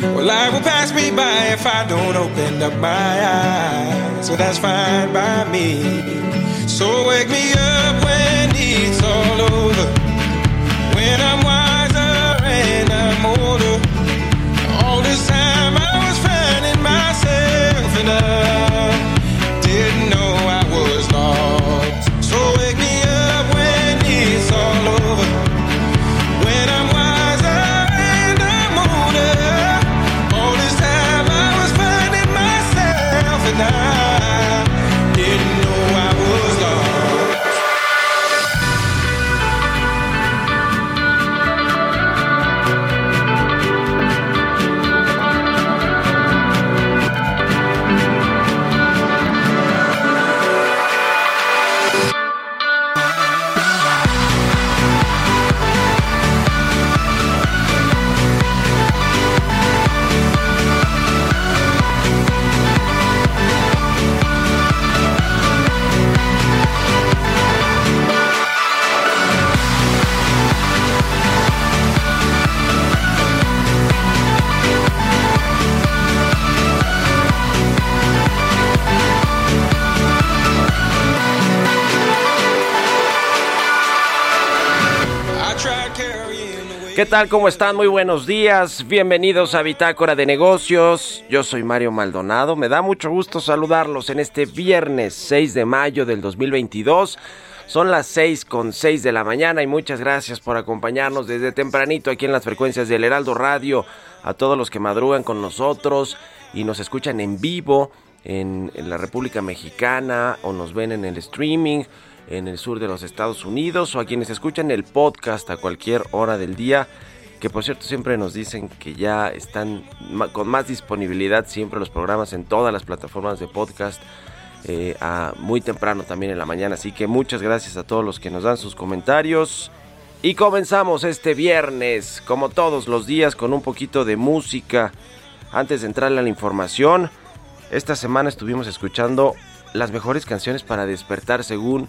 Well, life will pass me by if I don't open up my eyes. So that's fine by me. So wake me up when it's all over. When I'm myself ¿Qué tal? ¿Cómo están? Muy buenos días. Bienvenidos a Bitácora de Negocios. Yo soy Mario Maldonado. Me da mucho gusto saludarlos en este viernes 6 de mayo del 2022. Son las 6 con 6 de la mañana y muchas gracias por acompañarnos desde tempranito aquí en las frecuencias del Heraldo Radio. A todos los que madrugan con nosotros y nos escuchan en vivo en, en la República Mexicana o nos ven en el streaming en el sur de los Estados Unidos o a quienes escuchan el podcast a cualquier hora del día, que por cierto siempre nos dicen que ya están con más disponibilidad siempre los programas en todas las plataformas de podcast. eh, a muy temprano también en la mañana, así que muchas gracias a todos los que nos dan sus comentarios. Y comenzamos este viernes, como todos los días, con un poquito de música. Antes de entrarle a la información, esta semana estuvimos escuchando las mejores canciones para despertar según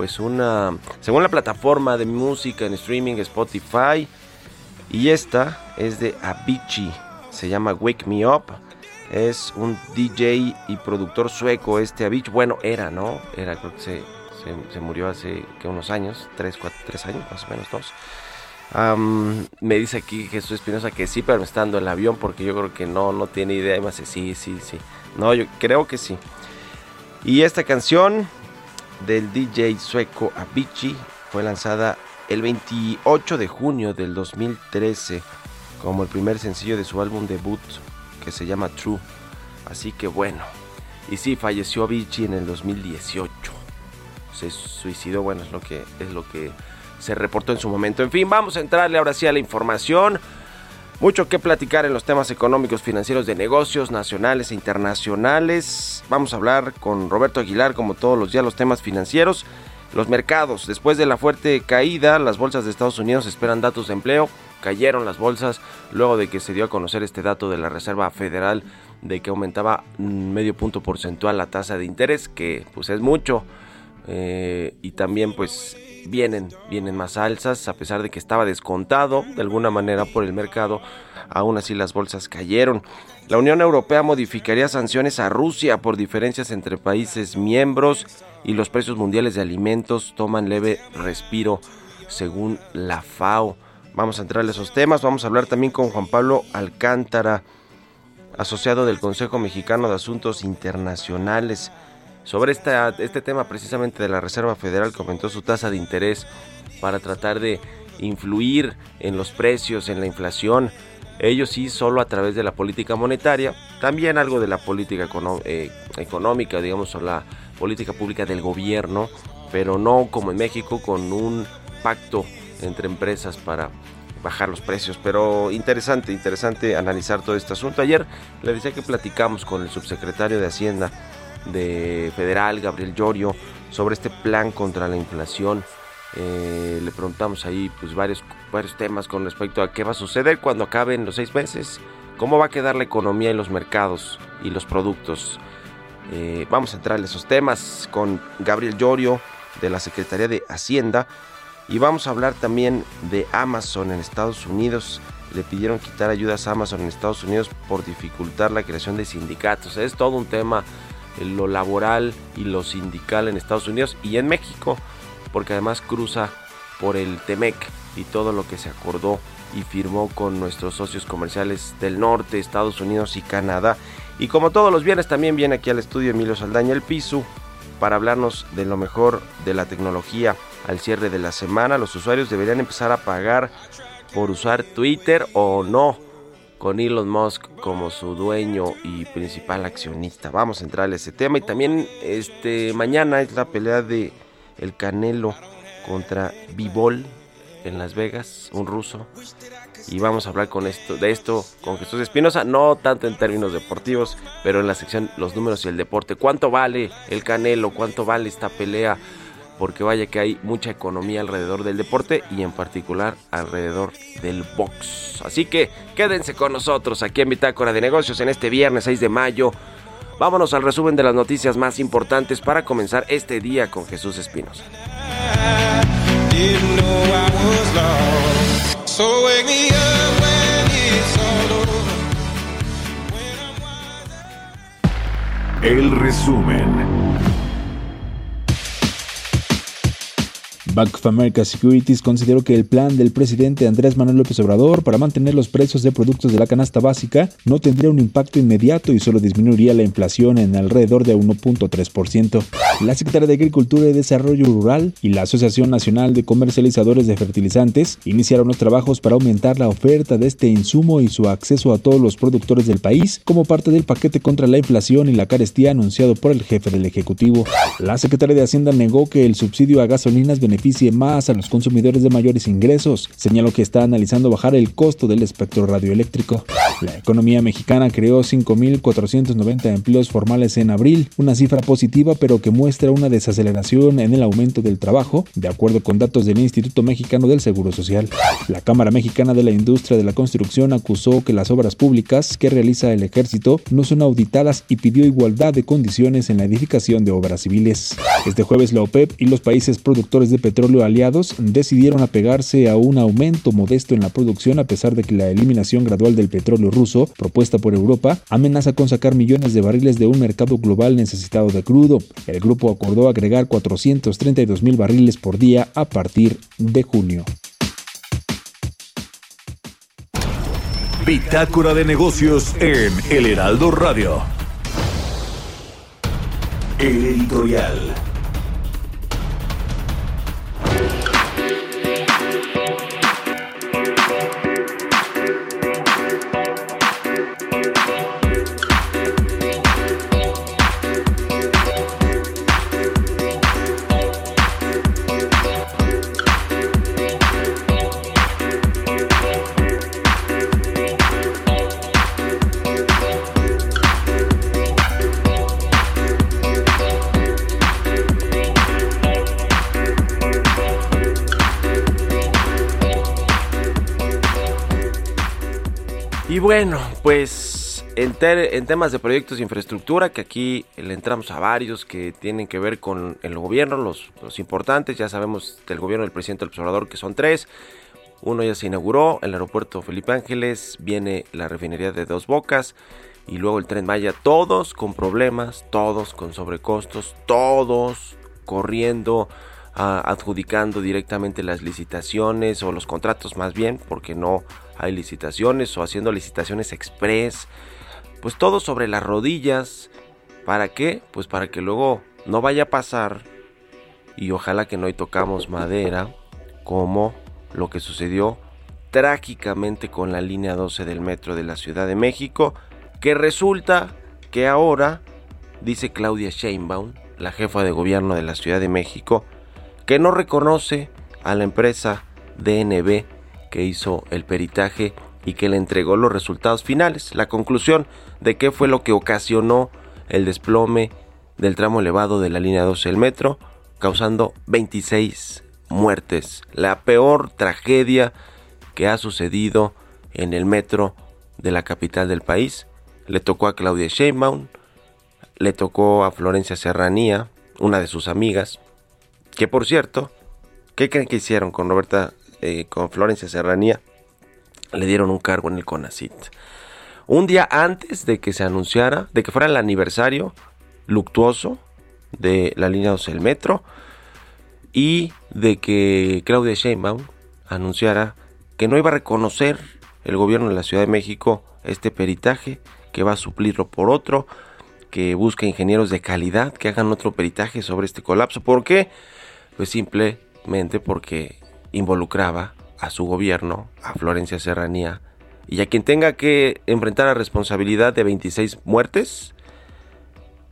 pues una según la plataforma de música en streaming Spotify y esta es de Avicii, se llama Wake Me Up. Es un DJ y productor sueco este Avicii, bueno, era, ¿no? Era, creo que se, se, murió hace unos años, tres, cuatro, tres años, más o menos, dos. Me dice aquí Jesús Espinosa que sí, pero me está dando el avión porque yo creo que no, no tiene idea. Y me dice, sí, sí, sí. No, yo creo que sí. Y esta canción del DJ sueco Avicii fue lanzada el 28 de junio del 2013 como el primer sencillo de su álbum debut que se llama True. Así que bueno. Y sí, falleció Avicii en el 2018. Se suicidó, bueno, es lo que es lo que se reportó en su momento. En fin, vamos a entrarle ahora sí a la información. Mucho que platicar en los temas económicos, financieros de negocios nacionales e internacionales. Vamos a hablar con Roberto Aguilar, como todos los días, los temas financieros. Los mercados, después de la fuerte caída, las bolsas de Estados Unidos esperan datos de empleo. Cayeron las bolsas luego de que se dio a conocer este dato de la Reserva Federal de que aumentaba medio punto porcentual la tasa de interés, que pues es mucho. Eh, y también pues vienen, vienen más alzas, a pesar de que estaba descontado de alguna manera por el mercado, aún así las bolsas cayeron. La Unión Europea modificaría sanciones a Rusia por diferencias entre países miembros y los precios mundiales de alimentos toman leve respiro según la FAO. Vamos a entrar a esos temas, vamos a hablar también con Juan Pablo Alcántara, asociado del Consejo Mexicano de Asuntos Internacionales. Sobre esta, este tema precisamente de la Reserva Federal comentó su tasa de interés para tratar de influir en los precios, en la inflación. Ellos sí solo a través de la política monetaria, también algo de la política eh, económica, digamos, o la política pública del gobierno, pero no como en México con un pacto entre empresas para bajar los precios. Pero interesante, interesante analizar todo este asunto. Ayer le decía que platicamos con el subsecretario de Hacienda de Federal, Gabriel Llorio, sobre este plan contra la inflación. Eh, le preguntamos ahí pues varios, varios temas con respecto a qué va a suceder cuando acaben los seis meses, cómo va a quedar la economía y los mercados y los productos. Eh, vamos a entrar en esos temas con Gabriel Llorio de la Secretaría de Hacienda y vamos a hablar también de Amazon en Estados Unidos. Le pidieron quitar ayudas a Amazon en Estados Unidos por dificultar la creación de sindicatos. Es todo un tema lo laboral y lo sindical en Estados Unidos y en México, porque además cruza por el TEMEC y todo lo que se acordó y firmó con nuestros socios comerciales del norte, Estados Unidos y Canadá. Y como todos los viernes también viene aquí al estudio Emilio Saldaña el Piso para hablarnos de lo mejor de la tecnología al cierre de la semana. Los usuarios deberían empezar a pagar por usar Twitter o no con Elon Musk como su dueño y principal accionista. Vamos a entrar a ese tema y también este mañana es la pelea de el Canelo contra Bivol en Las Vegas, un ruso. Y vamos a hablar con esto, de esto con Jesús Espinosa, no tanto en términos deportivos, pero en la sección los números y el deporte. ¿Cuánto vale el Canelo? ¿Cuánto vale esta pelea? Porque vaya que hay mucha economía alrededor del deporte y en particular alrededor del box. Así que quédense con nosotros aquí en Bitácora de Negocios en este viernes 6 de mayo. Vámonos al resumen de las noticias más importantes para comenzar este día con Jesús Espinos. El resumen. Bank of America Securities consideró que el plan del presidente Andrés Manuel López Obrador para mantener los precios de productos de la canasta básica no tendría un impacto inmediato y solo disminuiría la inflación en alrededor de 1.3%. La Secretaría de Agricultura y Desarrollo Rural y la Asociación Nacional de Comercializadores de Fertilizantes iniciaron los trabajos para aumentar la oferta de este insumo y su acceso a todos los productores del país como parte del paquete contra la inflación y la carestía anunciado por el jefe del Ejecutivo. La Secretaría de Hacienda negó que el subsidio a gasolinas beneficie más a los consumidores de mayores ingresos. Señaló que está analizando bajar el costo del espectro radioeléctrico. La economía mexicana creó 5.490 empleos formales en abril, una cifra positiva pero que muestra una desaceleración en el aumento del trabajo, de acuerdo con datos del Instituto Mexicano del Seguro Social. La Cámara Mexicana de la Industria de la Construcción acusó que las obras públicas que realiza el ejército no son auditadas y pidió igualdad de condiciones en la edificación de obras civiles. Este jueves la OPEP y los países productores de petróleo aliados decidieron apegarse a un aumento modesto en la producción a pesar de que la eliminación gradual del petróleo ruso, propuesta por Europa, amenaza con sacar millones de barriles de un mercado global necesitado de crudo. El grupo acordó agregar 432 mil barriles por día a partir de junio. Bitácora de negocios en El Heraldo Radio. El editorial. Bueno, pues en, temas de proyectos de infraestructura, que aquí le entramos a varios que tienen que ver con el gobierno, los, importantes, ya sabemos del gobierno del presidente del observador que son tres. Uno ya se inauguró, el aeropuerto Felipe Ángeles, viene la refinería de Dos Bocas y luego el tren Maya, todos con problemas, todos con sobrecostos, todos corriendo, ah, adjudicando directamente las licitaciones o los contratos más bien, porque no hay licitaciones o haciendo licitaciones express. pues todo sobre las rodillas. ¿Para qué? Pues para que luego no vaya a pasar y ojalá que no tocamos madera como lo que sucedió trágicamente con la línea 12 del metro de la Ciudad de México, que resulta que ahora, dice Claudia Sheinbaum, la jefa de gobierno de la Ciudad de México, que no reconoce a la empresa DNB que hizo el peritaje y que le entregó los resultados finales, la conclusión de qué fue lo que ocasionó el desplome del tramo elevado de la línea 12 del metro, causando 26 muertes, la peor tragedia que ha sucedido en el metro de la capital del país. Le tocó a Claudia Sheinbaum, le tocó a Florencia Serranía, una de sus amigas, que por cierto, ¿qué creen que hicieron con Roberta, eh, con Florencia Serranía? Le dieron un cargo en el CONACIT. Un día antes de que se anunciara, de que fuera el aniversario luctuoso de la línea 12 del metro y de que Claudia Sheinbaum anunciara que no iba a reconocer el gobierno de la Ciudad de México este peritaje, que va a suplirlo por otro, que busca ingenieros de calidad que hagan otro peritaje sobre este colapso. ¿Por qué? Pues simplemente porque involucraba a su gobierno, a Florencia Serranía, y a quien tenga que enfrentar la responsabilidad de 26 muertes,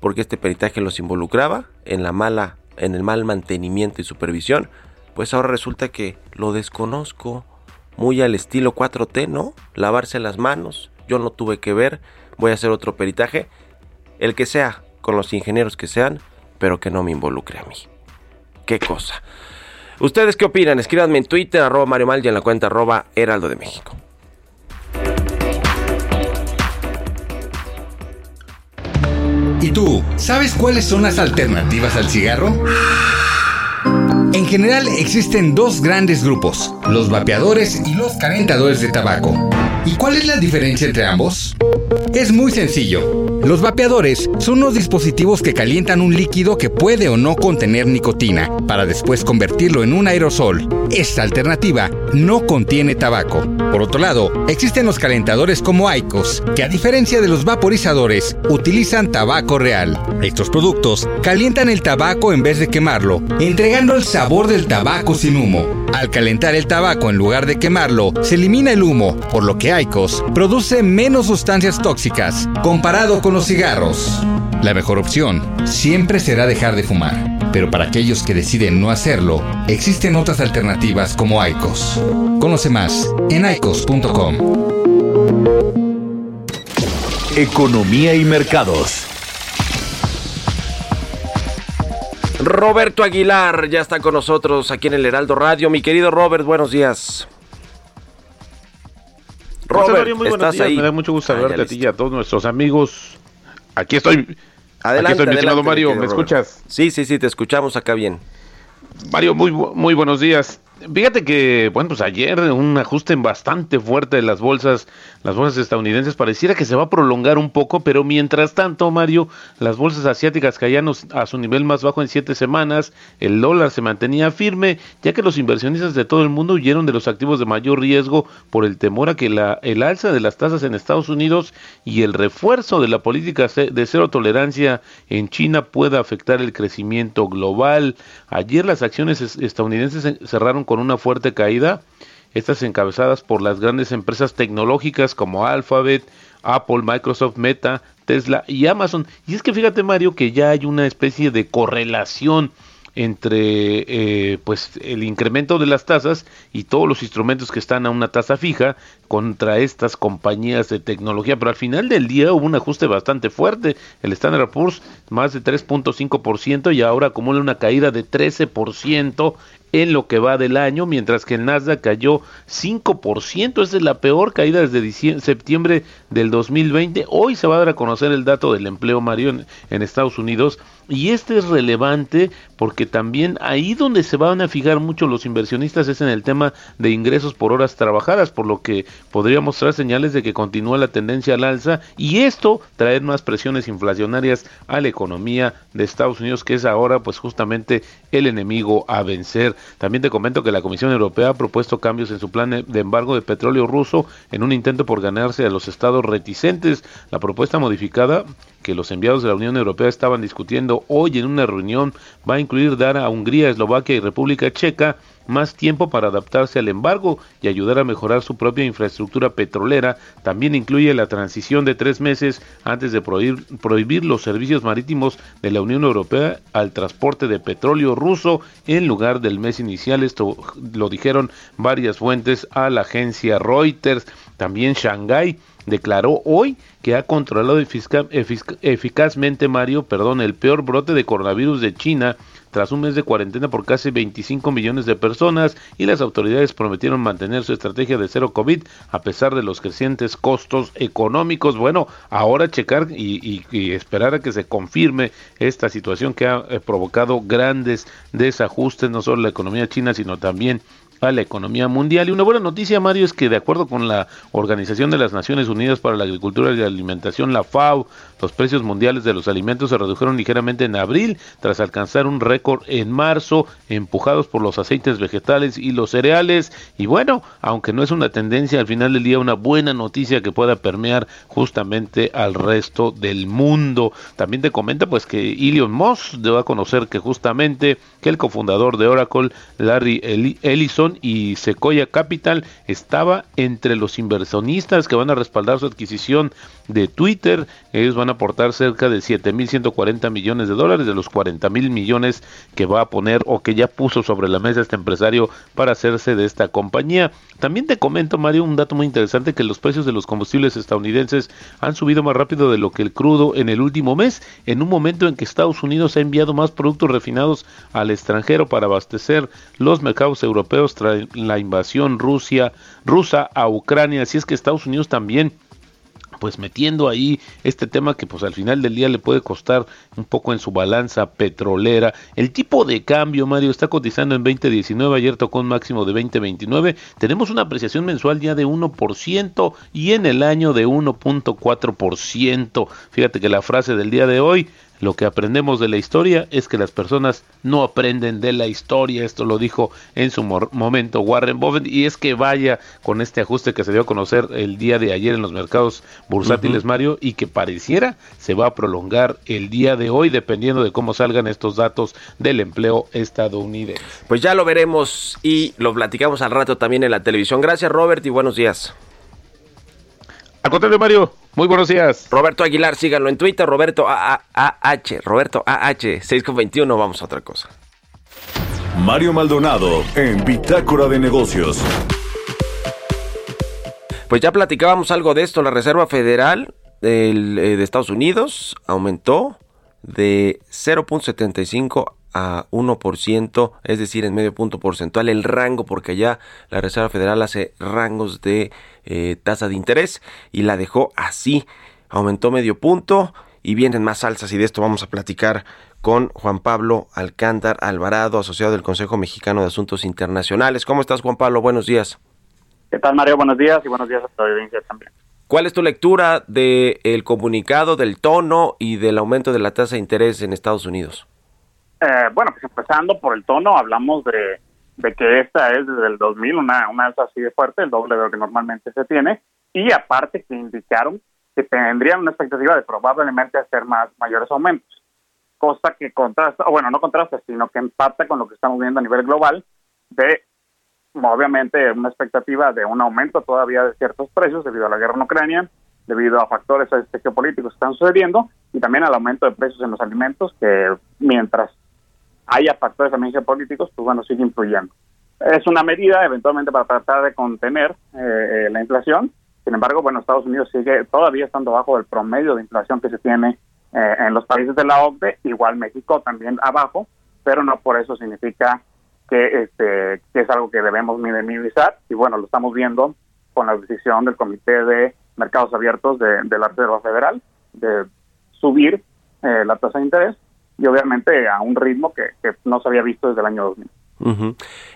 porque este peritaje los involucraba en la mala, en el mal mantenimiento y supervisión, pues ahora resulta que lo desconozco, muy al estilo 4T, ¿no? Lavarse las manos, yo no tuve que ver, voy a hacer otro peritaje, el que sea, con los ingenieros que sean, pero que no me involucre a mí. Qué cosa. ¿Ustedes qué opinan? Escríbanme en Twitter, arroba Mario Mal y en la cuenta arroba Heraldo de México. ¿Y tú, sabes cuáles son las alternativas al cigarro? En general existen dos grandes grupos, los vapeadores y los calentadores de tabaco. ¿Y cuál es la diferencia entre ambos? Es muy sencillo. Los vapeadores son unos dispositivos que calientan un líquido que puede o no contener nicotina para después convertirlo en un aerosol. Esta alternativa no contiene tabaco. Por otro lado, existen los calentadores como Aicos, que a diferencia de los vaporizadores, utilizan tabaco real. Estos productos calientan el tabaco en vez de quemarlo, entregando el sabor del tabaco sin humo. Al calentar el tabaco en lugar de quemarlo, se elimina el humo, por lo que Aicos produce menos sustancias tóxicas comparado con los cigarros. La mejor opción siempre será dejar de fumar, pero para aquellos que deciden no hacerlo, existen otras alternativas como Aicos. Conoce más en aicos.com. Economía y mercados. Roberto Aguilar ya está con nosotros aquí en el Heraldo Radio. Mi querido Robert, buenos días. Robert, muy ¿estás ahí? Me da mucho gusto ah, verte a ti y a todos nuestros amigos. Aquí estoy. Adelante, Aquí estoy, Mario. ¿Me escuchas? Sí, sí, sí, te escuchamos acá bien. Mario, muy, muy buenos días. Fíjate que, bueno, pues ayer un ajuste bastante fuerte de las bolsas, las bolsas estadounidenses, pareciera que se va a prolongar un poco, pero mientras tanto, Mario, las bolsas asiáticas caían a su nivel más bajo en siete semanas, el dólar se mantenía firme, ya que los inversionistas de todo el mundo huyeron de los activos de mayor riesgo por el temor a que la, el alza de las tasas en Estados Unidos y el refuerzo de la política de cero tolerancia en China pueda afectar el crecimiento global. Ayer las acciones estadounidenses cerraron con una fuerte caída, estas encabezadas por las grandes empresas tecnológicas como Alphabet, Apple, Microsoft, Meta, Tesla y Amazon. Y es que fíjate Mario que ya hay una especie de correlación entre eh, pues el incremento de las tasas y todos los instrumentos que están a una tasa fija contra estas compañías de tecnología, pero al final del día hubo un ajuste bastante fuerte, el Standard Poor's más de 3.5% y ahora acumula una caída de 13% en lo que va del año, mientras que el Nasdaq cayó 5%, esa es la peor caída desde septiembre del 2020. Hoy se va a dar a conocer el dato del empleo, Mario, en Estados Unidos y este es relevante porque también ahí donde se van a fijar mucho los inversionistas es en el tema de ingresos por horas trabajadas, por lo que podría mostrar señales de que continúa la tendencia al alza y esto traer más presiones inflacionarias a la economía de Estados Unidos, que es ahora pues justamente el enemigo a vencer. También te comento que la Comisión Europea ha propuesto cambios en su plan de embargo de petróleo ruso en un intento por ganarse a los estados reticentes. La propuesta modificada que los enviados de la Unión Europea estaban discutiendo hoy en una reunión va a incluir dar a Hungría, Eslovaquia y República Checa más tiempo para adaptarse al embargo y ayudar a mejorar su propia infraestructura petrolera. También incluye la transición de tres meses antes de prohibir, prohibir los servicios marítimos de la Unión Europea al transporte de petróleo ruso en lugar del mes inicial. Esto lo dijeron varias fuentes a la agencia Reuters. También Shanghái declaró hoy que ha controlado eficazmente Mario, perdón, el peor brote de coronavirus de China tras un mes de cuarentena por casi 25 millones de personas y las autoridades prometieron mantener su estrategia de cero COVID a pesar de los crecientes costos económicos. Bueno, ahora checar y, esperar a que se confirme esta situación que ha eh, provocado grandes desajustes no solo en la economía china sino también a la economía mundial. Y una buena noticia, Mario, es que de acuerdo con la Organización de las Naciones Unidas para la Agricultura y la Alimentación, la FAO, los precios mundiales de los alimentos se redujeron ligeramente en abril, tras alcanzar un récord en marzo, empujados por los aceites vegetales y los cereales. Y bueno, aunque no es una tendencia, al final del día una buena noticia que pueda permear justamente al resto del mundo. También te comenta pues que Elon Musk debe conocer que justamente que el cofundador de Oracle, Larry Ellison, y Sequoia Capital estaba entre los inversionistas que van a respaldar su adquisición de Twitter. Ellos van a aportar cerca de 7.140 millones de dólares de los 40 mil millones que va a poner o que ya puso sobre la mesa este empresario para hacerse de esta compañía. También te comento, Mario, un dato muy interesante que los precios de los combustibles estadounidenses han subido más rápido de lo que el crudo en el último mes, en un momento en que Estados Unidos ha enviado más productos refinados al extranjero para abastecer los mercados europeos la invasión Rusia, rusa a Ucrania. Así es que Estados Unidos también pues metiendo ahí este tema que pues al final del día le puede costar un poco en su balanza petrolera. El tipo de cambio, Mario, está cotizando en 2019, ayer tocó un máximo de 2029. Tenemos una apreciación mensual ya de 1% y en el año de 1.4%. Fíjate que la frase del día de hoy, lo que aprendemos de la historia es que las personas no aprenden de la historia. Esto lo dijo en su momento Warren Buffett. Y es que vaya con este ajuste que se dio a conocer el día de ayer en los mercados bursátiles, Mario, y que pareciera se va a prolongar el día de hoy, dependiendo de cómo salgan estos datos del empleo estadounidense. Pues ya lo veremos y lo platicamos al rato también en la televisión. Gracias, Robert, y buenos días. Al contrario, Mario. Muy buenos días. Roberto Aguilar, síganlo en Twitter, Roberto AAH, Roberto AH, 6 con 21, vamos a otra cosa. Mario Maldonado en Bitácora de Negocios. Pues ya platicábamos algo de esto, la Reserva Federal eh, de Estados Unidos aumentó de 0.75 a 1%, es decir, en medio punto porcentual el rango, porque ya la Reserva Federal hace rangos de eh, tasa de interés y la dejó así, aumentó medio punto y vienen más alzas y de esto vamos a platicar con Juan Pablo Alcántar Alvarado, asociado del Consejo Mexicano de Asuntos Internacionales. ¿Cómo estás, Juan Pablo? Buenos días. ¿Qué tal, Mario? Buenos días y buenos días a toda la audiencia también. ¿Cuál es tu lectura del comunicado, del tono y del aumento de la tasa de interés en Estados Unidos? Eh, bueno, pues empezando por el tono, hablamos de, que esta es desde el 2000 una, una alza así de fuerte, el doble de lo que normalmente se tiene, y aparte que indicaron que tendrían una expectativa de probablemente hacer más mayores aumentos, cosa que contrasta, bueno, no contrasta, sino que empata con lo que estamos viendo a nivel global de obviamente una expectativa de un aumento todavía de ciertos precios debido a la guerra en Ucrania, debido a factores este, geopolíticos que están sucediendo y también al aumento de precios en los alimentos que mientras haya factores también geopolíticos, pues bueno, sigue influyendo. Es una medida eventualmente para tratar de contener eh, eh, la inflación. Sin embargo, bueno, Estados Unidos sigue todavía estando bajo del promedio de inflación que se tiene eh, en los países de la OCDE, igual México también abajo, pero no por eso significa que, este, que es algo que debemos minimizar. Y bueno, lo estamos viendo con la decisión del Comité de Mercados Abiertos de, la Reserva Federal de subir la tasa de interés y obviamente a un ritmo que, no se había visto desde el año 2000.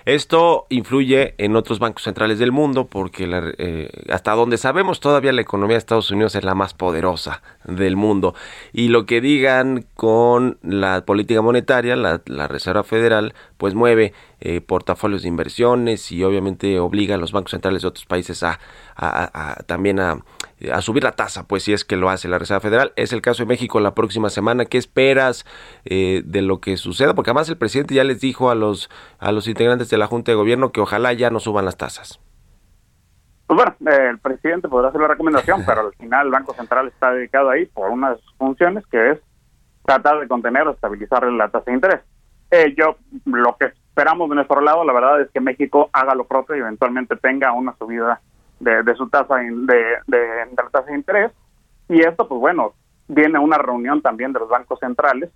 Esto influye en otros bancos centrales del mundo porque eh, hasta donde sabemos todavía la economía de Estados Unidos es la más poderosa del mundo y lo que digan con la política monetaria, la, la Reserva Federal, pues mueve eh, portafolios de inversiones y obviamente obliga a los bancos centrales de otros países a, también a, subir la tasa, pues si es que lo hace la Reserva Federal. Es el caso de México la próxima semana. ¿Qué esperas eh, de lo que suceda? Porque además el presidente ya les dijo a los, a los integrantes de la Junta de Gobierno que ojalá ya no suban las tasas. Pues bueno, eh, el presidente podrá hacer la recomendación, pero al final el Banco Central está dedicado ahí por unas funciones que es tratar de contener o estabilizar la tasa de interés. Eh, yo lo que esperamos de nuestro lado, la verdad es que México haga lo propio y eventualmente tenga una subida de, su tasa de, de, la tasa de interés. Y esto, pues bueno, viene una reunión también de los bancos centrales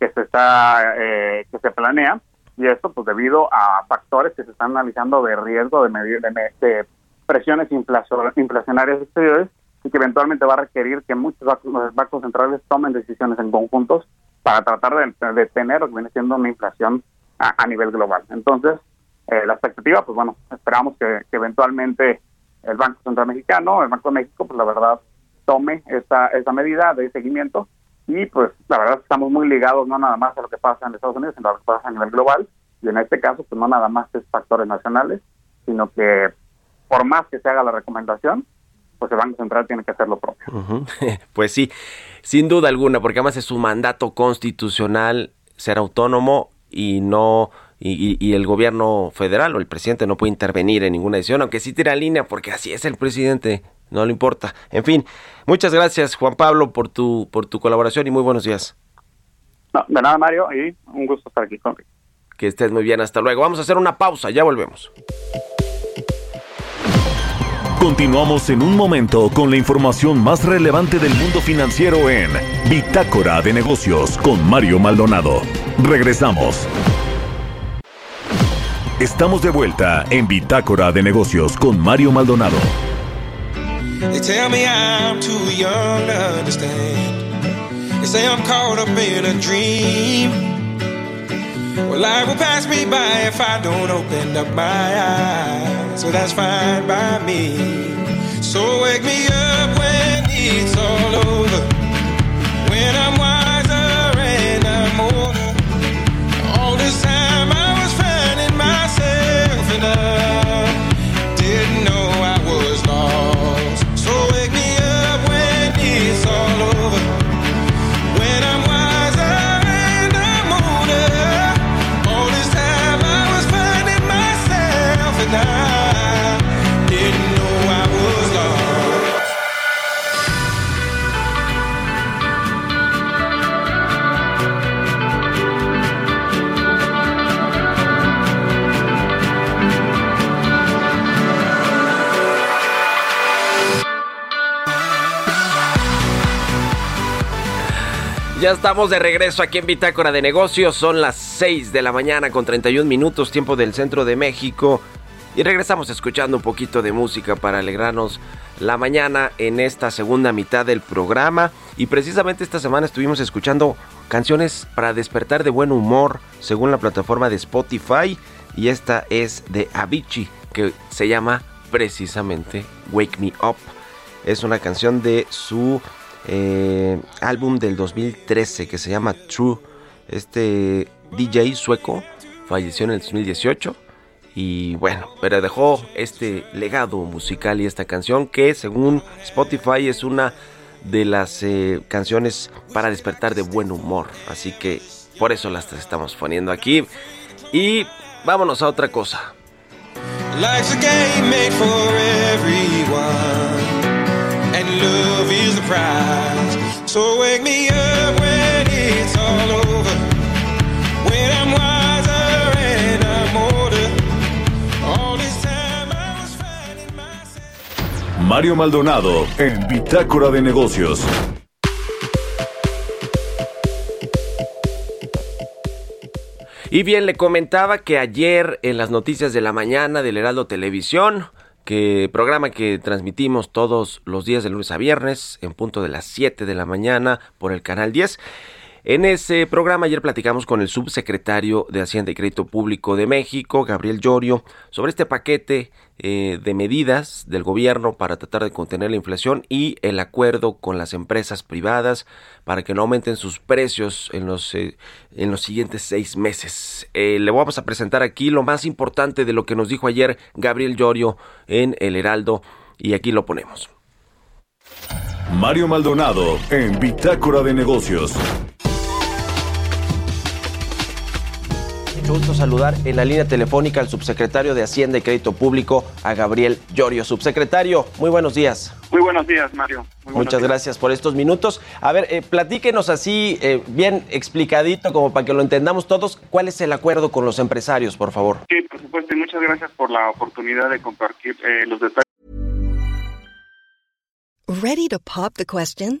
que se está eh, que se planea y esto pues debido a factores que se están analizando de riesgo de, de, de presiones inflacionarias exteriores y que eventualmente va a requerir que muchos bancos centrales tomen decisiones en conjuntos para tratar de detener lo que viene siendo una inflación a, nivel global. Entonces, eh, la expectativa, pues bueno, esperamos que, eventualmente el Banco Central Mexicano, el Banco de México, pues la verdad, tome esta, esta medida de seguimiento y pues la verdad estamos muy ligados no nada más a lo que pasa en Estados Unidos, sino a lo que pasa a nivel global y en este caso pues no nada más es factores nacionales, sino que por más que se haga la recomendación, pues el Banco Central tiene que hacer lo propio. pues sí, sin duda alguna, porque además es su mandato constitucional ser autónomo y no y, el gobierno federal o el presidente no puede intervenir en ninguna decisión, aunque sí tira línea, porque así es el presidente, no le importa. En fin, muchas gracias Juan Pablo por tu por tu colaboración y muy buenos días. de nada Mario y un gusto estar aquí contigo. Que estés muy bien, hasta luego. Vamos a hacer una pausa, ya volvemos. Continuamos en un momento con la información más relevante del mundo financiero en Bitácora de Negocios con Mario Maldonado. Regresamos. Estamos de vuelta en Bitácora de Negocios con Mario Maldonado. They tell me I'm too young to understand. They say I'm caught up in a dream. Well, life will pass me by if I don't open up my eyes. So that's fine by me. So wake me up when it's all over, Ya estamos de regreso aquí en Bitácora de Negocios. Son las 6 de la mañana con 31 minutos, tiempo del centro de México. Y regresamos escuchando un poquito de música para alegrarnos la mañana en esta segunda mitad del programa. Y precisamente esta semana estuvimos escuchando canciones para despertar de buen humor según la plataforma de Spotify. Y esta es de Avicii, que se llama precisamente Wake Me Up. Es una canción de su eh, álbum del 2013 que se llama True. Este DJ sueco falleció en el 2018 y bueno, pero dejó este legado musical y esta canción que según Spotify es una de las eh, canciones para despertar de buen humor. Así que por eso las estamos poniendo aquí. Y vámonos a otra cosa. Life's a game made for everyone. Love is the prize. So wake me up when it's all over. When I'm wiser and I'm older. All this time I was finding myself. Mario Maldonado en Bitácora de Negocios. Y bien, le comentaba que ayer en las noticias de la mañana del Heraldo Televisión que programa que transmitimos todos los días de lunes a viernes en punto de las 7 de la mañana por el canal 10. En ese programa ayer platicamos con el subsecretario de Hacienda y Crédito Público de México, Gabriel Llorio, sobre este paquete eh, de medidas del gobierno para tratar de contener la inflación y el acuerdo con las empresas privadas para que no aumenten sus precios en los, eh, en los siguientes seis meses. Eh, le vamos a presentar aquí lo más importante de lo que nos dijo ayer Gabriel Llorio en El Heraldo y aquí lo ponemos. Mario Maldonado en Bitácora de Negocios. Mucho gusto saludar en la línea telefónica al subsecretario de Hacienda y Crédito Público, a Gabriel Llorio. Subsecretario, muy buenos días. Muy buenos días, Mario. Muchas gracias por estos minutos. A ver, eh, platíquenos así, eh, bien explicadito, como para que lo entendamos todos, ¿cuál es el acuerdo con los empresarios, por favor? Sí, por supuesto, y muchas gracias por la oportunidad de compartir eh, los detalles. Ready to pop the question?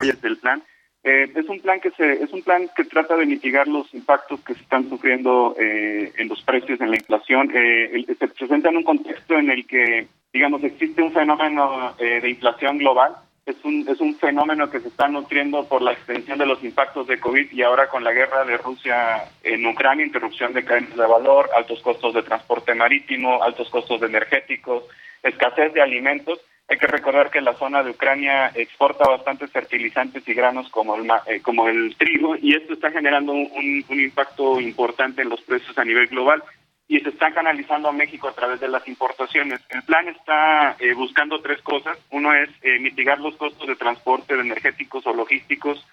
Del plan. Eh, es un plan que se es un plan que trata de mitigar los impactos que se están sufriendo eh, en los precios, en la inflación. Eh, se presenta en un contexto en el que, digamos, existe un fenómeno eh, de inflación global. Es un es un fenómeno que se está nutriendo por la extensión de los impactos de COVID y ahora con la guerra de Rusia en Ucrania, interrupción de cadenas de valor, altos costos de transporte marítimo, altos costos energéticos, escasez de alimentos. Hay que recordar que la zona de Ucrania exporta bastantes fertilizantes y granos como el, eh, como el trigo y esto está generando un, impacto importante en los precios a nivel global y se está canalizando a México a través de las importaciones. El plan está eh, buscando tres cosas. Uno es eh, mitigar los costos de transporte energéticos o logísticos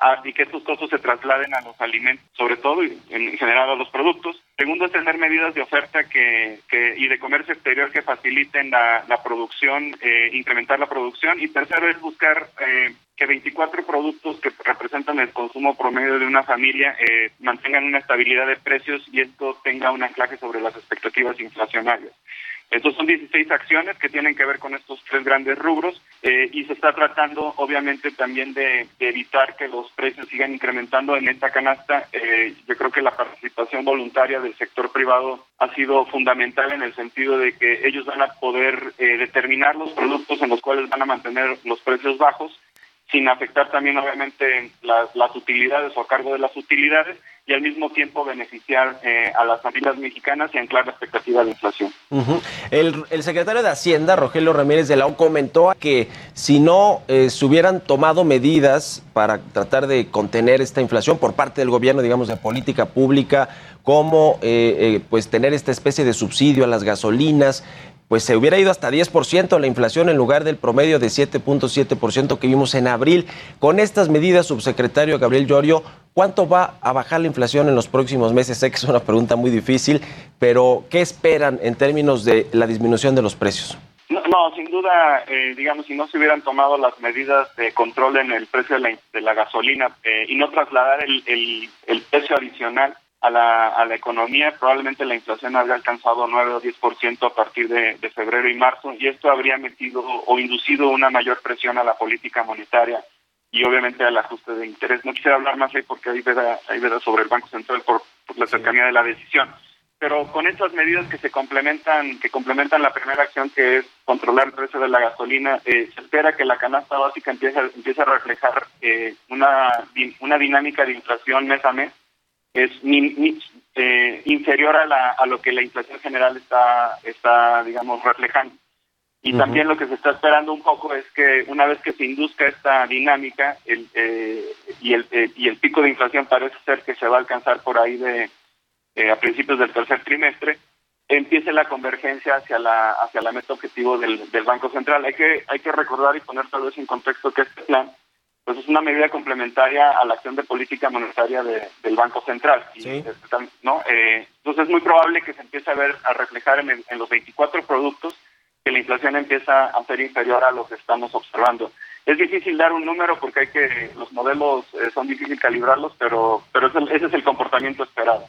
ah, y que estos costos se trasladen a los alimentos, sobre todo y en general a los productos. Segundo es tener medidas de oferta que, que- y de comercio exterior que faciliten la, la producción, eh, incrementar la producción. Y tercero es buscar eh, que 24 productos que representan el consumo promedio de una familia eh, mantengan una estabilidad de precios y esto tenga un anclaje sobre las expectativas inflacionarias. Estos son 16 acciones que tienen que ver con estos tres grandes rubros eh, y se está tratando obviamente también de, evitar que los precios sigan incrementando en esta canasta. Eh, yo creo que la participación voluntaria del sector privado ha sido fundamental en el sentido de que ellos van a poder eh, determinar los productos en los cuales van a mantener los precios bajos sin afectar también obviamente las, las utilidades o a cargo de las utilidades y al mismo tiempo beneficiar eh, a las familias mexicanas y anclar la expectativa de inflación. El, el secretario de Hacienda, Rogelio Ramírez de la O, comentó que si no eh, se hubieran tomado medidas para tratar de contener esta inflación por parte del gobierno, digamos, de política pública, como eh, eh, pues tener esta especie de subsidio a las gasolinas, pues se hubiera ido hasta 10% la inflación en lugar del promedio de 7.7% que vimos en abril. Con estas medidas, subsecretario Gabriel Llorio, ¿cuánto va a bajar la inflación en los próximos meses? Sé que es una pregunta muy difícil, pero ¿qué esperan en términos de la disminución de los precios? No, no, sin duda, eh, digamos, si no se hubieran tomado las medidas de control en el precio de la, gasolina eh, y no trasladar el precio adicional a la, a la economía, probablemente la inflación habría alcanzado 9 o 10% a partir de, de febrero y marzo y esto habría metido o inducido una mayor presión a la política monetaria y obviamente al ajuste de interés. No quisiera hablar más ahí porque hay verdad, hay verdad sobre el Banco Central por, por la cercanía de la decisión. Pero con estas medidas que se complementan, que complementan la primera acción que es controlar el precio de la gasolina, eh, se espera que la canasta básica empiece, empiece a reflejar eh, una, una dinámica de inflación mes a mes es eh, inferior a, la, a lo que la inflación general está, está digamos, reflejando. Y también lo que se está esperando un poco es que una vez que se induzca esta dinámica el, eh, y, el, eh, y el pico de inflación parece ser que se va a alcanzar por ahí de eh, a principios del tercer trimestre, empiece la convergencia hacia la hacia la meta objetivo del, del Banco Central. Hay que hay que recordar y poner tal vez en contexto que este plan pues es una medida complementaria a la acción de política monetaria de- del Banco Central. Y, Sí. este, ¿no? Eh, entonces es muy probable que se empiece a ver, a reflejar en, los 24 productos que la inflación empieza a ser inferior a lo que estamos observando. es difícil dar un número porque hay que los modelos eh, son difíciles calibrarlos, pero pero ese es el comportamiento esperado.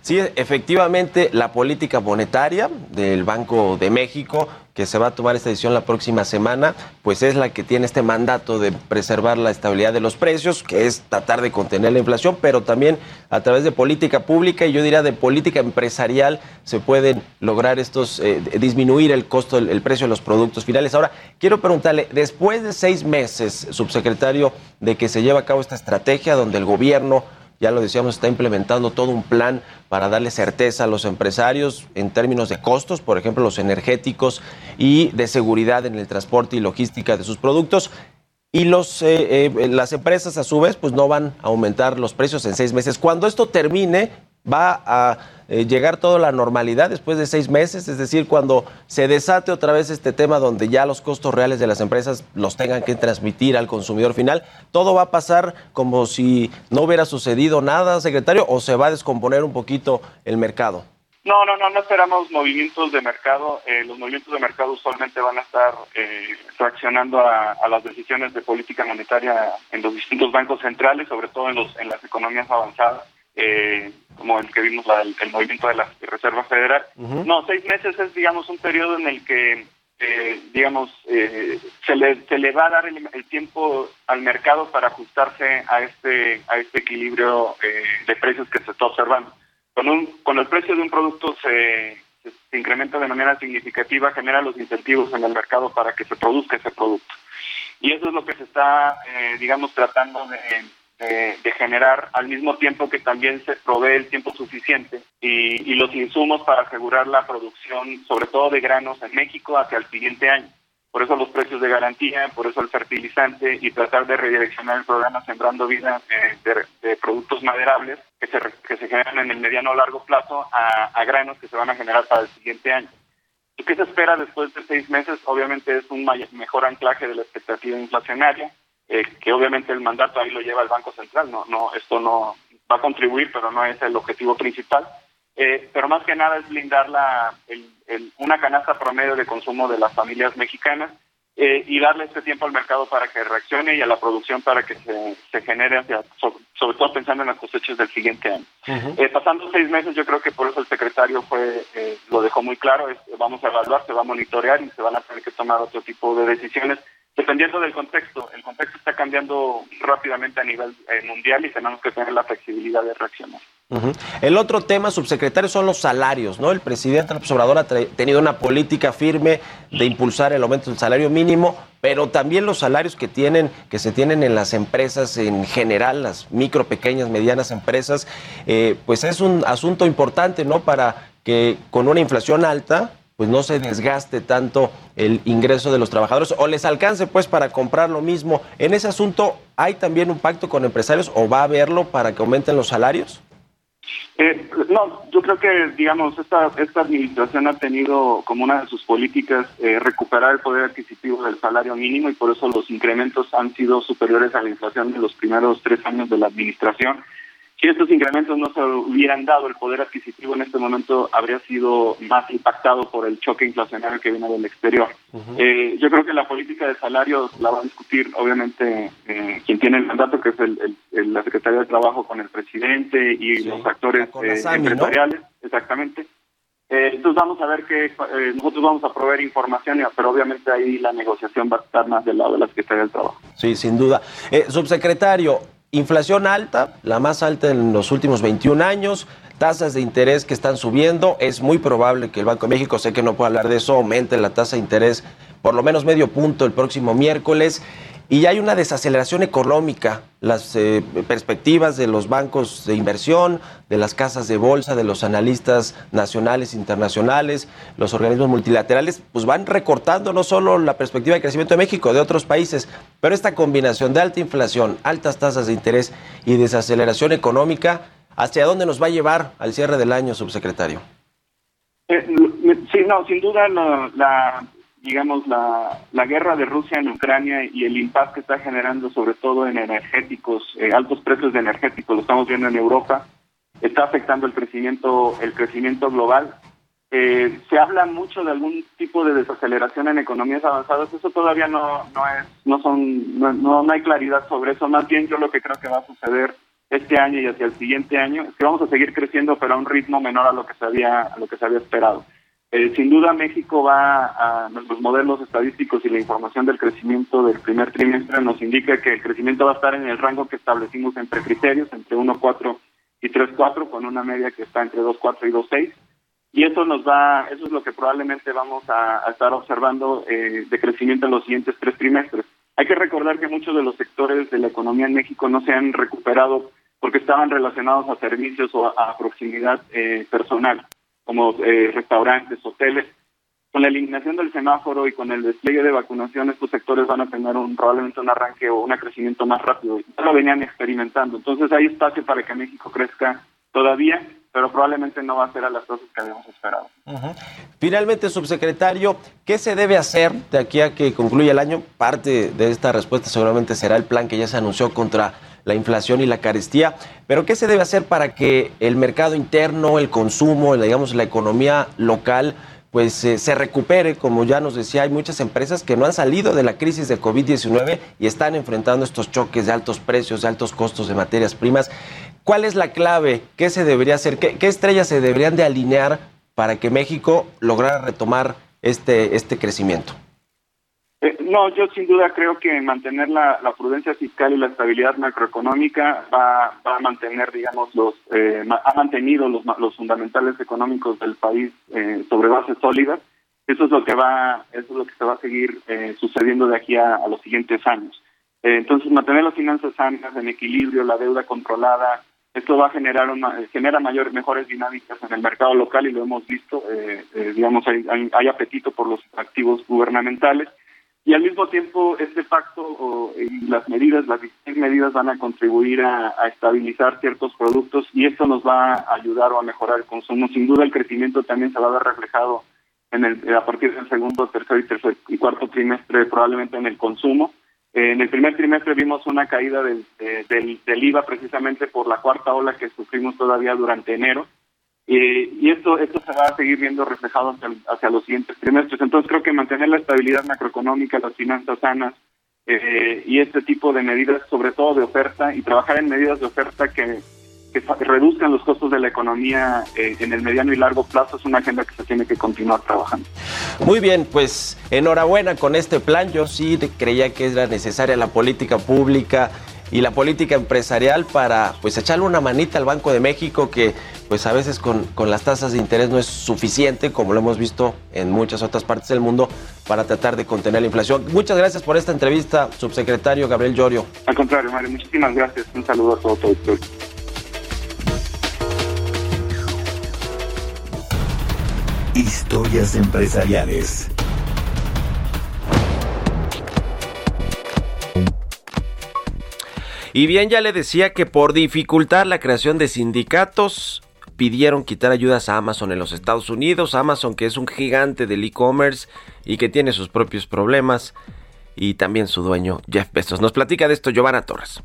Sí, efectivamente, la política monetaria del Banco de México, que se va a tomar esta decisión la próxima semana, pues es la que tiene este mandato de preservar la estabilidad de los precios, que es tratar de contener la inflación, pero también a través de política pública y yo diría de política empresarial se pueden lograr estos, eh, disminuir el costo, el, el precio de los productos finales. Ahora, quiero preguntarle, después de seis meses, subsecretario, de que se lleva a cabo esta estrategia donde el gobierno ya lo decíamos, está implementando todo un plan para darle certeza a los empresarios en términos de costos, por ejemplo, los energéticos y de seguridad en el transporte y logística de sus productos. Y los, eh, eh, las empresas, a su vez, pues no van a aumentar los precios en seis meses. Cuando esto termine, va a eh, llegar toda la normalidad después de seis meses, es decir, cuando se desate otra vez este tema donde ya los costos reales de las empresas los tengan que transmitir al consumidor final, todo va a pasar como si no hubiera sucedido nada, secretario, o se va a descomponer un poquito el mercado. No, no, no, no esperamos movimientos de mercado. Eh, los movimientos de mercado usualmente van a estar eh, a, a, las decisiones de política monetaria en los distintos bancos centrales, sobre todo en, los, en las economías avanzadas eh, como el que vimos la, el, movimiento de la Reserva Federal. No, seis meses es, digamos, un periodo en el que, eh, digamos, eh, se, le, se le va a dar el, el, tiempo al mercado para ajustarse a este, a este equilibrio eh, de precios que se está observando. Con, un, con el precio de un producto se, se incrementa de manera significativa, genera los incentivos en el mercado para que se produzca ese producto. Y eso es lo que se está, eh, digamos, tratando de de, de, generar al mismo tiempo que también se provee el tiempo suficiente y, y, los insumos para asegurar la producción, sobre todo de granos en México hacia el siguiente año. Por eso los precios de garantía, por eso el fertilizante y tratar de redireccionar el programa Sembrando Vida eh, de, de, productos maderables que se, que se generan en el mediano o largo plazo a, a granos que se van a generar para el siguiente año. ¿Y qué se espera después de seis meses? Obviamente es un mejor anclaje de la expectativa inflacionaria, eh, que obviamente el mandato ahí lo lleva el Banco Central, no, no, esto no va a contribuir, pero no es el objetivo principal. Eh, pero más que nada es blindar la, el, el, una canasta promedio de consumo de las familias mexicanas eh, y darle este tiempo al mercado para que reaccione y a la producción para que se, se genere, hacia, sobre, sobre, todo pensando en las cosechas del siguiente año. Uh -huh. pasando seis meses, yo creo que por eso el secretario fue lo dejó muy claro, es, vamos a evaluar, se va a monitorear y se van a tener que tomar otro tipo de decisiones dependiendo del contexto. El contexto está cambiando rápidamente a nivel eh, mundial y tenemos que tener la flexibilidad de reaccionar. El otro tema, subsecretario, son los salarios, ¿no? El presidente López Obrador ha tenido una política firme de impulsar el aumento del salario mínimo, pero también los salarios que tienen, que se tienen en las empresas en general, las micro, pequeñas, medianas empresas, eh, pues es un asunto importante, ¿no? Para que con una inflación alta, pues no se desgaste tanto el ingreso de los trabajadores o les alcance pues para comprar lo mismo. En ese asunto, ¿hay también un pacto con empresarios o va a haberlo para que aumenten los salarios? Eh, no, yo creo que, digamos, esta, esta administración ha tenido como una de sus políticas eh, recuperar el poder adquisitivo del salario mínimo y por eso los incrementos han sido superiores a la inflación de los primeros tres años de la administración. Si estos incrementos no se hubieran dado, el poder adquisitivo en este momento habría sido más impactado por el choque inflacionario que viene del exterior. Uh -huh. eh, yo creo que la política de salarios la va a discutir, obviamente, eh, quien tiene el mandato, que es el, el, la Secretaría de Trabajo con el presidente y sí, los actores eh, empresariales, ¿no? exactamente. Eh, entonces vamos a ver que eh, nosotros vamos a proveer información, pero obviamente ahí la negociación va a estar más del lado de la Secretaría del Trabajo. Sí, sin duda. Eh, subsecretario, Inflación alta, la más alta en los últimos 21 años, tasas de interés que están subiendo. Es muy probable que el Banco de México, sé que no puedo hablar de eso, aumente la tasa de interés por lo menos medio punto el próximo miércoles. Y hay una desaceleración económica. Las eh, perspectivas de los bancos de inversión, de las casas de bolsa, de los analistas nacionales, internacionales, los organismos multilaterales, pues van recortando no solo la perspectiva de crecimiento de México, de otros países, pero esta combinación de alta inflación, altas tasas de interés y desaceleración económica, ¿hacia dónde nos va a llevar al cierre del año, subsecretario? Eh, sí, no, sin duda la digamos, la, la guerra de Rusia en Ucrania y el impacto que está generando, sobre todo en energéticos, eh, altos precios de energéticos, lo estamos viendo en Europa, está afectando el crecimiento, el crecimiento global. Eh, se habla mucho de algún tipo de desaceleración en economías avanzadas, eso todavía no, no es, no son, no, no hay claridad sobre eso, más bien yo lo que creo que va a suceder este año y hacia el siguiente año es que vamos a seguir creciendo pero a un ritmo menor a lo que se había, a lo que se había esperado. Eh, sin duda México va a nuestros modelos estadísticos y la información del crecimiento del primer trimestre nos indica que el crecimiento va a estar en el rango que establecimos entre criterios, entre 1.4 y 3.4, con una media que está entre 2.4 y 2.6. Y eso nos va, eso es lo que probablemente vamos a, estar observando eh, de crecimiento en los siguientes tres trimestres. Hay que recordar que muchos de los sectores de la economía en México no se han recuperado porque estaban relacionados a servicios o a, proximidad eh, personal como eh, restaurantes, hoteles. Con la eliminación del semáforo y con el despliegue de vacunación, estos sectores van a tener un, probablemente un arranque o un crecimiento más rápido. Ya lo venían experimentando. Entonces hay espacio para que México crezca todavía, pero probablemente no va a ser a las tasas que habíamos esperado. Finalmente, subsecretario, ¿qué se debe hacer de aquí a que concluya el año? Parte de esta respuesta seguramente será el plan que ya se anunció contra la inflación y la carestía. Pero ¿qué se debe hacer para que el mercado interno, el consumo, digamos la economía local, pues eh, se recupere? Como ya nos decía, hay muchas empresas que no han salido de la crisis de COVID-19 y están enfrentando estos choques de altos precios, de altos costos de materias primas. ¿Cuál es la clave? ¿Qué se debería hacer? ¿Qué, qué estrellas se deberían de alinear para que México lograra retomar este, este crecimiento? Eh, no, yo sin duda creo que mantener la, prudencia fiscal y la estabilidad macroeconómica va, a mantener, digamos, los eh, ha mantenido los, los fundamentales económicos del país eh, sobre bases sólidas. Eso es lo que va, eso es lo que se va a seguir sucediendo de aquí a, los siguientes años. entonces, mantener las finanzas sanas, en equilibrio, la deuda controlada, esto va a generar una, genera mayor, mejores dinámicas en el mercado local y lo hemos visto. digamos, hay apetito por los activos gubernamentales y al mismo tiempo este pacto y las medidas, las distintas medidas van a contribuir a, estabilizar ciertos productos y esto nos va a ayudar o a mejorar el consumo. Sin duda el crecimiento también se va a ver reflejado en el, a partir del segundo, tercer y, tercer y cuarto trimestre probablemente en el consumo. Eh, en el primer trimestre vimos una caída del, del, del IVA precisamente por la cuarta ola que sufrimos todavía durante enero y esto, esto se va a seguir viendo reflejado hacia, los siguientes trimestres. Entonces creo que mantener la estabilidad macroeconómica, las finanzas sanas eh, y este tipo de medidas, sobre todo de oferta, y trabajar en medidas de oferta que, reduzcan los costos de la economía eh, en el mediano y largo plazo es una agenda que se tiene que continuar trabajando. Muy bien, pues enhorabuena con este plan. Yo sí creía que era necesaria la política pública y la política empresarial para pues echarle una manita al Banco de México que pues a veces con, las tasas de interés no es suficiente, como lo hemos visto en muchas otras partes del mundo, para tratar de contener la inflación. Muchas gracias por esta entrevista, subsecretario Gabriel Llorio. Al contrario, Mario, muchísimas gracias. Un saludo a todo, todo. Historias empresariales. Y bien, ya le decía que por dificultar la creación de sindicatos, pidieron quitar ayudas a Amazon en los Estados Unidos. Amazon que es un gigante del e-commerce y que tiene sus propios problemas. Y también su dueño, Jeff Bezos. Nos platica de esto Giovanna Torres.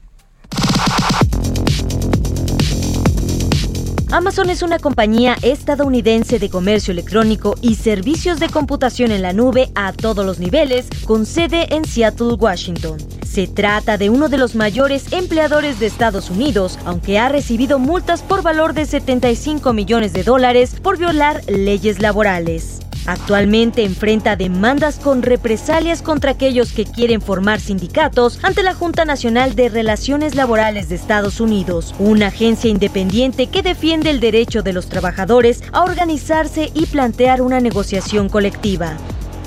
Amazon es una compañía estadounidense de comercio electrónico y servicios de computación en la nube a todos los niveles, con sede en Seattle, Washington. Se trata de uno de los mayores empleadores de Estados Unidos, aunque ha recibido multas por valor de 75 millones de dólares por violar leyes laborales. Actualmente enfrenta demandas con represalias contra aquellos que quieren formar sindicatos ante la Junta Nacional de Relaciones Laborales de Estados Unidos, una agencia independiente que defiende el derecho de los trabajadores a organizarse y plantear una negociación colectiva.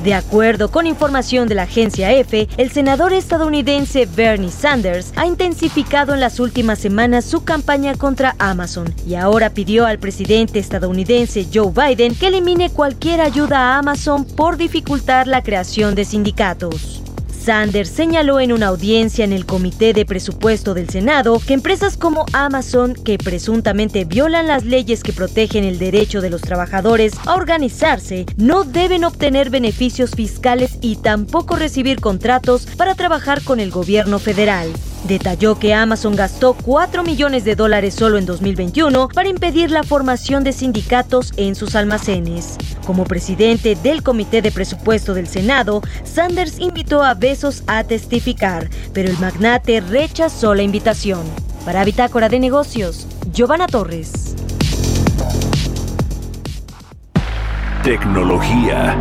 De acuerdo con información de la agencia EFE, el senador estadounidense Bernie Sanders ha intensificado en las últimas semanas su campaña contra Amazon y ahora pidió al presidente estadounidense Joe Biden que elimine cualquier ayuda a Amazon por dificultar la creación de sindicatos. Sanders señaló en una audiencia en el Comité de Presupuesto del Senado que empresas como Amazon, que presuntamente violan las leyes que protegen el derecho de los trabajadores a organizarse, no deben obtener beneficios fiscales y tampoco recibir contratos para trabajar con el gobierno federal. Detalló que Amazon gastó 4 millones de dólares solo en 2021 para impedir la formación de sindicatos en sus almacenes. Como presidente del Comité de Presupuesto del Senado, Sanders invitó a Besos a testificar, pero el magnate rechazó la invitación. Para Bitácora de Negocios, Giovanna Torres. Tecnología.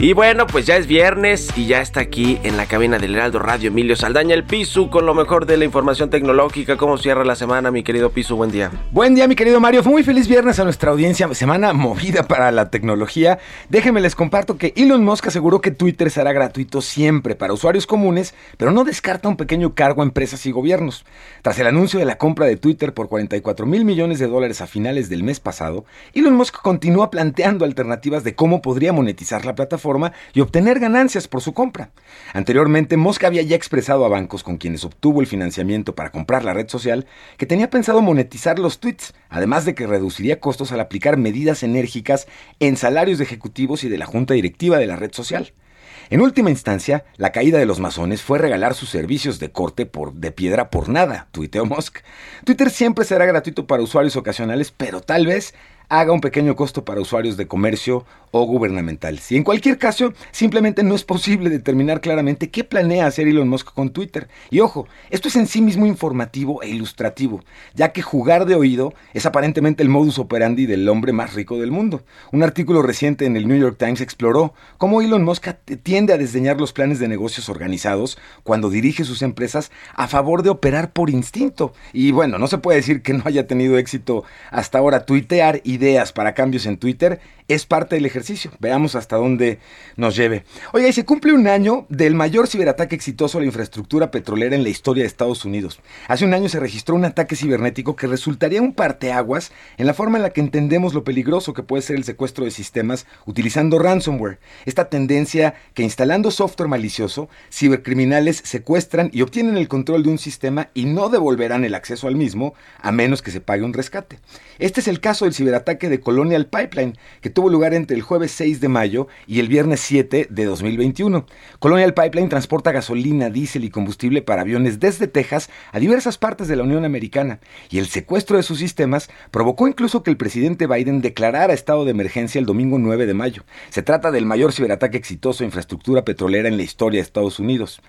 Y bueno, pues ya es viernes y ya está aquí en la cabina del Heraldo Radio Emilio Saldaña, el Pisu, con lo mejor de la información tecnológica. ¿Cómo cierra la semana, mi querido Pisu? Buen día. Buen día, mi querido Mario. Muy feliz viernes a nuestra audiencia. Semana movida para la tecnología. Déjenme les comparto que Elon Musk aseguró que Twitter será gratuito siempre para usuarios comunes, pero no descarta un pequeño cargo a empresas y gobiernos. Tras el anuncio de la compra de Twitter por 44 mil millones de dólares a finales del mes pasado, Elon Musk continúa planteando alternativas de cómo podría monetizar la plataforma y obtener ganancias por su compra. Anteriormente, Musk había ya expresado a bancos con quienes obtuvo el financiamiento para comprar la red social que tenía pensado monetizar los tweets, además de que reduciría costos al aplicar medidas enérgicas en salarios de ejecutivos y de la junta directiva de la red social. En última instancia, la caída de los masones fue regalar sus servicios de corte por, de piedra por nada, tuiteó Musk. Twitter siempre será gratuito para usuarios ocasionales, pero tal vez haga un pequeño costo para usuarios de comercio o gubernamentales. Y en cualquier caso, simplemente no es posible determinar claramente qué planea hacer Elon Musk con Twitter. Y ojo, esto es en sí mismo informativo e ilustrativo, ya que jugar de oído es aparentemente el modus operandi del hombre más rico del mundo. Un artículo reciente en el New York Times exploró cómo Elon Musk tiende a desdeñar los planes de negocios organizados cuando dirige sus empresas a favor de operar por instinto. Y bueno, no se puede decir que no haya tenido éxito hasta ahora tuitear y ideas para cambios en Twitter es parte del ejercicio. Veamos hasta dónde nos lleve. Oiga, y se cumple un año del mayor ciberataque exitoso a la infraestructura petrolera en la historia de Estados Unidos. Hace un año se registró un ataque cibernético que resultaría un parteaguas en la forma en la que entendemos lo peligroso que puede ser el secuestro de sistemas utilizando ransomware. Esta tendencia que instalando software malicioso, cibercriminales secuestran y obtienen el control de un sistema y no devolverán el acceso al mismo a menos que se pague un rescate. Este es el caso del ciberataque de Colonial Pipeline, que tuvo lugar entre el jueves 6 de mayo y el viernes 7 de 2021. Colonial Pipeline transporta gasolina, diésel y combustible para aviones desde Texas a diversas partes de la Unión Americana, y el secuestro de sus sistemas provocó incluso que el presidente Biden declarara estado de emergencia el domingo 9 de mayo. Se trata del mayor ciberataque exitoso a infraestructura petrolera en la historia de Estados Unidos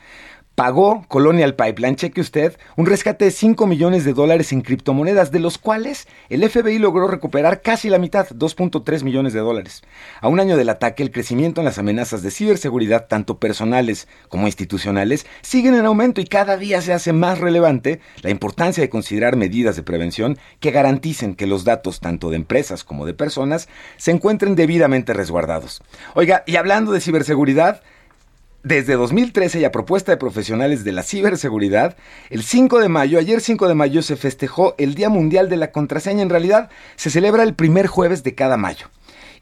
pagó Colonial Pipeline, cheque usted, un rescate de 5 millones de dólares en criptomonedas, de los cuales el FBI logró recuperar casi la mitad, 2.3 millones de dólares. A un año del ataque, el crecimiento en las amenazas de ciberseguridad, tanto personales como institucionales, siguen en aumento y cada día se hace más relevante la importancia de considerar medidas de prevención que garanticen que los datos, tanto de empresas como de personas, se encuentren debidamente resguardados. Oiga, y hablando de ciberseguridad, desde 2013 y a propuesta de profesionales de la ciberseguridad, el 5 de mayo, ayer 5 de mayo, se festejó el Día Mundial de la Contraseña. En realidad, se celebra el primer jueves de cada mayo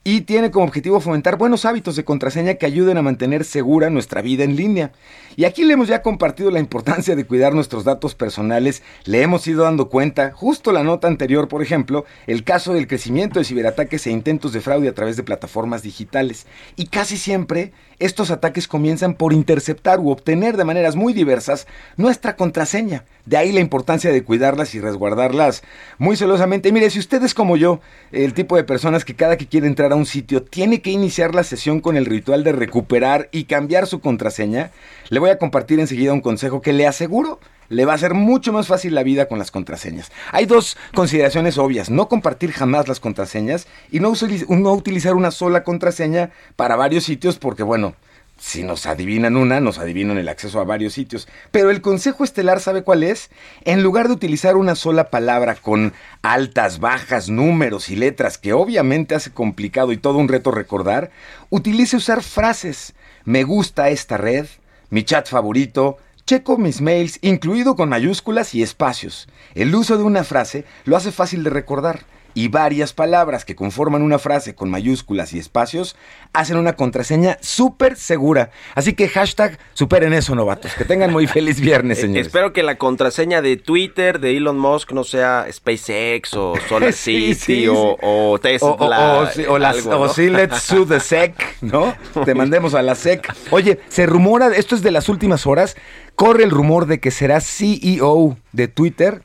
y tiene como objetivo fomentar buenos hábitos de contraseña que ayuden a mantener segura nuestra vida en línea. Y aquí le hemos ya compartido la importancia de cuidar nuestros datos personales, le hemos ido dando cuenta, justo la nota anterior, por ejemplo, el caso del crecimiento de ciberataques e intentos de fraude a través de plataformas digitales. Y casi siempre estos ataques comienzan por interceptar u obtener de maneras muy diversas nuestra contraseña. De ahí la importancia de cuidarlas y resguardarlas muy celosamente. mire, si usted es como yo, el tipo de personas que cada que quiere entrar a un sitio tiene que iniciar la sesión con el ritual de recuperar y cambiar su contraseña, le voy a compartir enseguida un consejo que le aseguro le va a ser mucho más fácil la vida con las contraseñas. Hay dos consideraciones obvias, no compartir jamás las contraseñas y no, no utilizar una sola contraseña para varios sitios porque bueno, si nos adivinan una, nos adivinan el acceso a varios sitios. Pero el consejo estelar, ¿sabe cuál es? En lugar de utilizar una sola palabra con altas, bajas, números y letras, que obviamente hace complicado y todo un reto recordar, utilice usar frases. Me gusta esta red, mi chat favorito, checo mis mails, incluido con mayúsculas y espacios. El uso de una frase lo hace fácil de recordar y varias palabras que conforman una frase con mayúsculas y espacios hacen una contraseña súper segura. Así que hashtag superen eso, novatos. Que tengan muy feliz viernes, Eh, señores. Espero que la contraseña de Twitter de Elon Musk no sea SpaceX o Solar Sí, City sí, o, sí. o Tesla. O, o- o o las- algo, o ¿no? sí, let's sue the SEC, ¿no? Te mandemos a la SEC. Oye, se rumora, esto es de las últimas horas, corre el rumor de que será CEO de Twitter.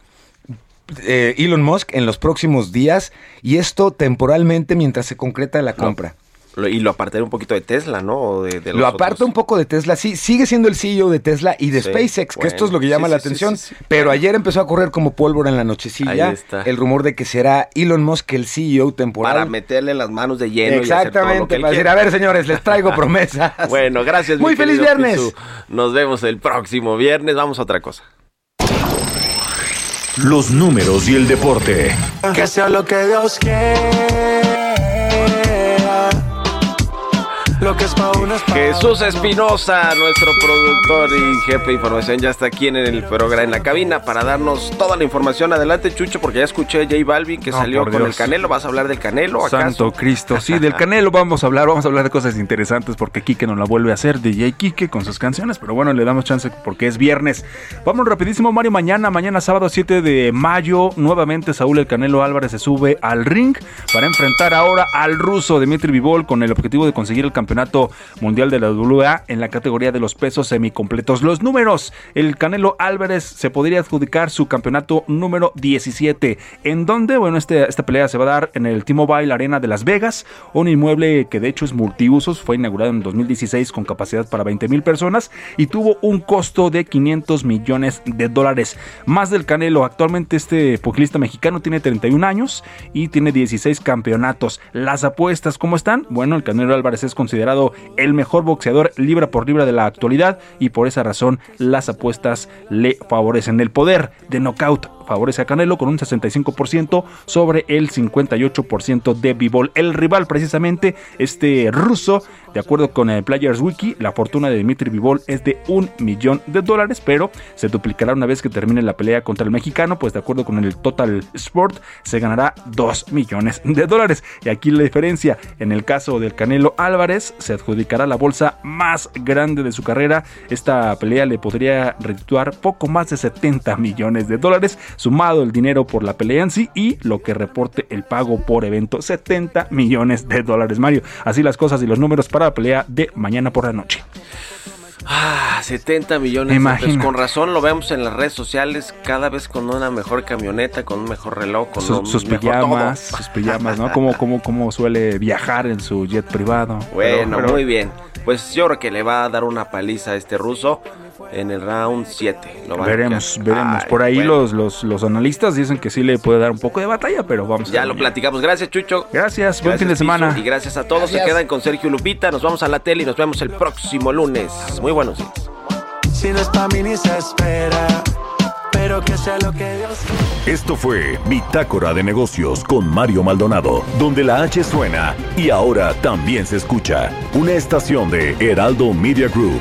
eh, Elon Musk en los próximos días y esto temporalmente mientras se concreta la compra. Lo- y lo apartaré un poquito de Tesla, ¿no? O de, de Lo aparta otros. un poco de Tesla, sí, sigue siendo el CEO de Tesla y de Sí, SpaceX, que esto es lo que llama sí, la sí, atención. sí, sí. Pero ayer empezó a correr como pólvora en la nochecilla Ahí está. el rumor de que será Elon Musk el CEO temporal. Para meterle las manos de lleno y hacer todo lo Exactamente, que él para decir, a ver señores, les traigo promesas. Bueno, gracias. mi Muy feliz viernes. Nos vemos el próximo viernes. Vamos a otra cosa. Los números y el deporte. Que sea lo que Dios quiera. Lo que es pa' uno es pa' Jesús Espinosa, nuestro productor y jefe de información, ya está aquí en el programa, en la cabina para darnos toda la información. Adelante, Chucho, porque ya escuché a J Balvin que No, salió con el. Canelo. ¿Vas a hablar del Canelo acaso? Santo Cristo, sí, del Canelo vamos a hablar, vamos a hablar de cosas interesantes porque Quique nos la vuelve a hacer, DJ Quique con sus canciones, pero bueno, le damos chance porque es viernes. Vamos rapidísimo, Mario, mañana, mañana sábado 7 de mayo, nuevamente Saúl El Canelo Álvarez se sube al ring para enfrentar ahora al ruso Dimitri Vivol con el objetivo de conseguir el campeonato mundial de la WA en la categoría de los pesos semicompletos. Los números, el Canelo Álvarez se podría adjudicar su campeonato número 17. ¿En dónde? Bueno, este, esta pelea se va a dar en el T-Mobile Arena de Las Vegas, un inmueble que de hecho es multiusos, fue inaugurado en 2016 con capacidad para 20 mil personas y tuvo un costo de 500 millones de dólares. Más del Canelo, actualmente este pugilista mexicano tiene 31 años y tiene 16 campeonatos. Las apuestas, ¿cómo están? Bueno, el Canelo Álvarez es considerado el mejor boxeador libra por libra de la actualidad y por esa razón las apuestas le favorecen. El poder de knockout favorece a Canelo con un 65% sobre el 58% de Bivol. El rival precisamente, este ruso, de acuerdo con el Players Wiki, la fortuna de Dimitri Bivol es de un millón de dólares, pero se duplicará una vez que termine la pelea contra el mexicano, pues de acuerdo con el Total Sport se ganará 2 millones de dólares. Y aquí la diferencia, en el caso del Canelo Álvarez, se adjudicará la bolsa más grande de su carrera. Esta pelea le podría redituar poco más de 70 millones de dólares, sumado el dinero por la pelea en sí y lo que reporte el pago por evento, 70 millones de dólares, Mario. Así las cosas y los números para la pelea de mañana por la noche. Ah, 70 millones. Imagina. Entonces, con razón lo vemos en las redes sociales cada vez con una mejor camioneta, con un mejor reloj, con Sus, un sus mejor pijamas, todo. sus pijamas, ¿no? Como, como, como suele viajar en su jet privado. Bueno, Pero- pero- muy bien. Pues yo creo que le va a dar una paliza a este ruso en el round 7. Lo van a Veremos, veremos. Ay, Por ahí bueno, los, los, los analistas dicen que sí le puede dar un poco de batalla, pero vamos a Ya lo platicamos. Gracias, Chucho. Gracias, buen fin de Piso, semana. Y gracias a todos. Se quedan con Sergio Lupita. Nos vamos a la tele y nos vemos el próximo lunes. Muy buenos días. Si no es pa' mí ni se espera. Pero que sea lo que Dios Esto fue Bitácora de Negocios con Mario Maldonado, donde la H suena y ahora también se escucha. Una estación de Heraldo Media Group.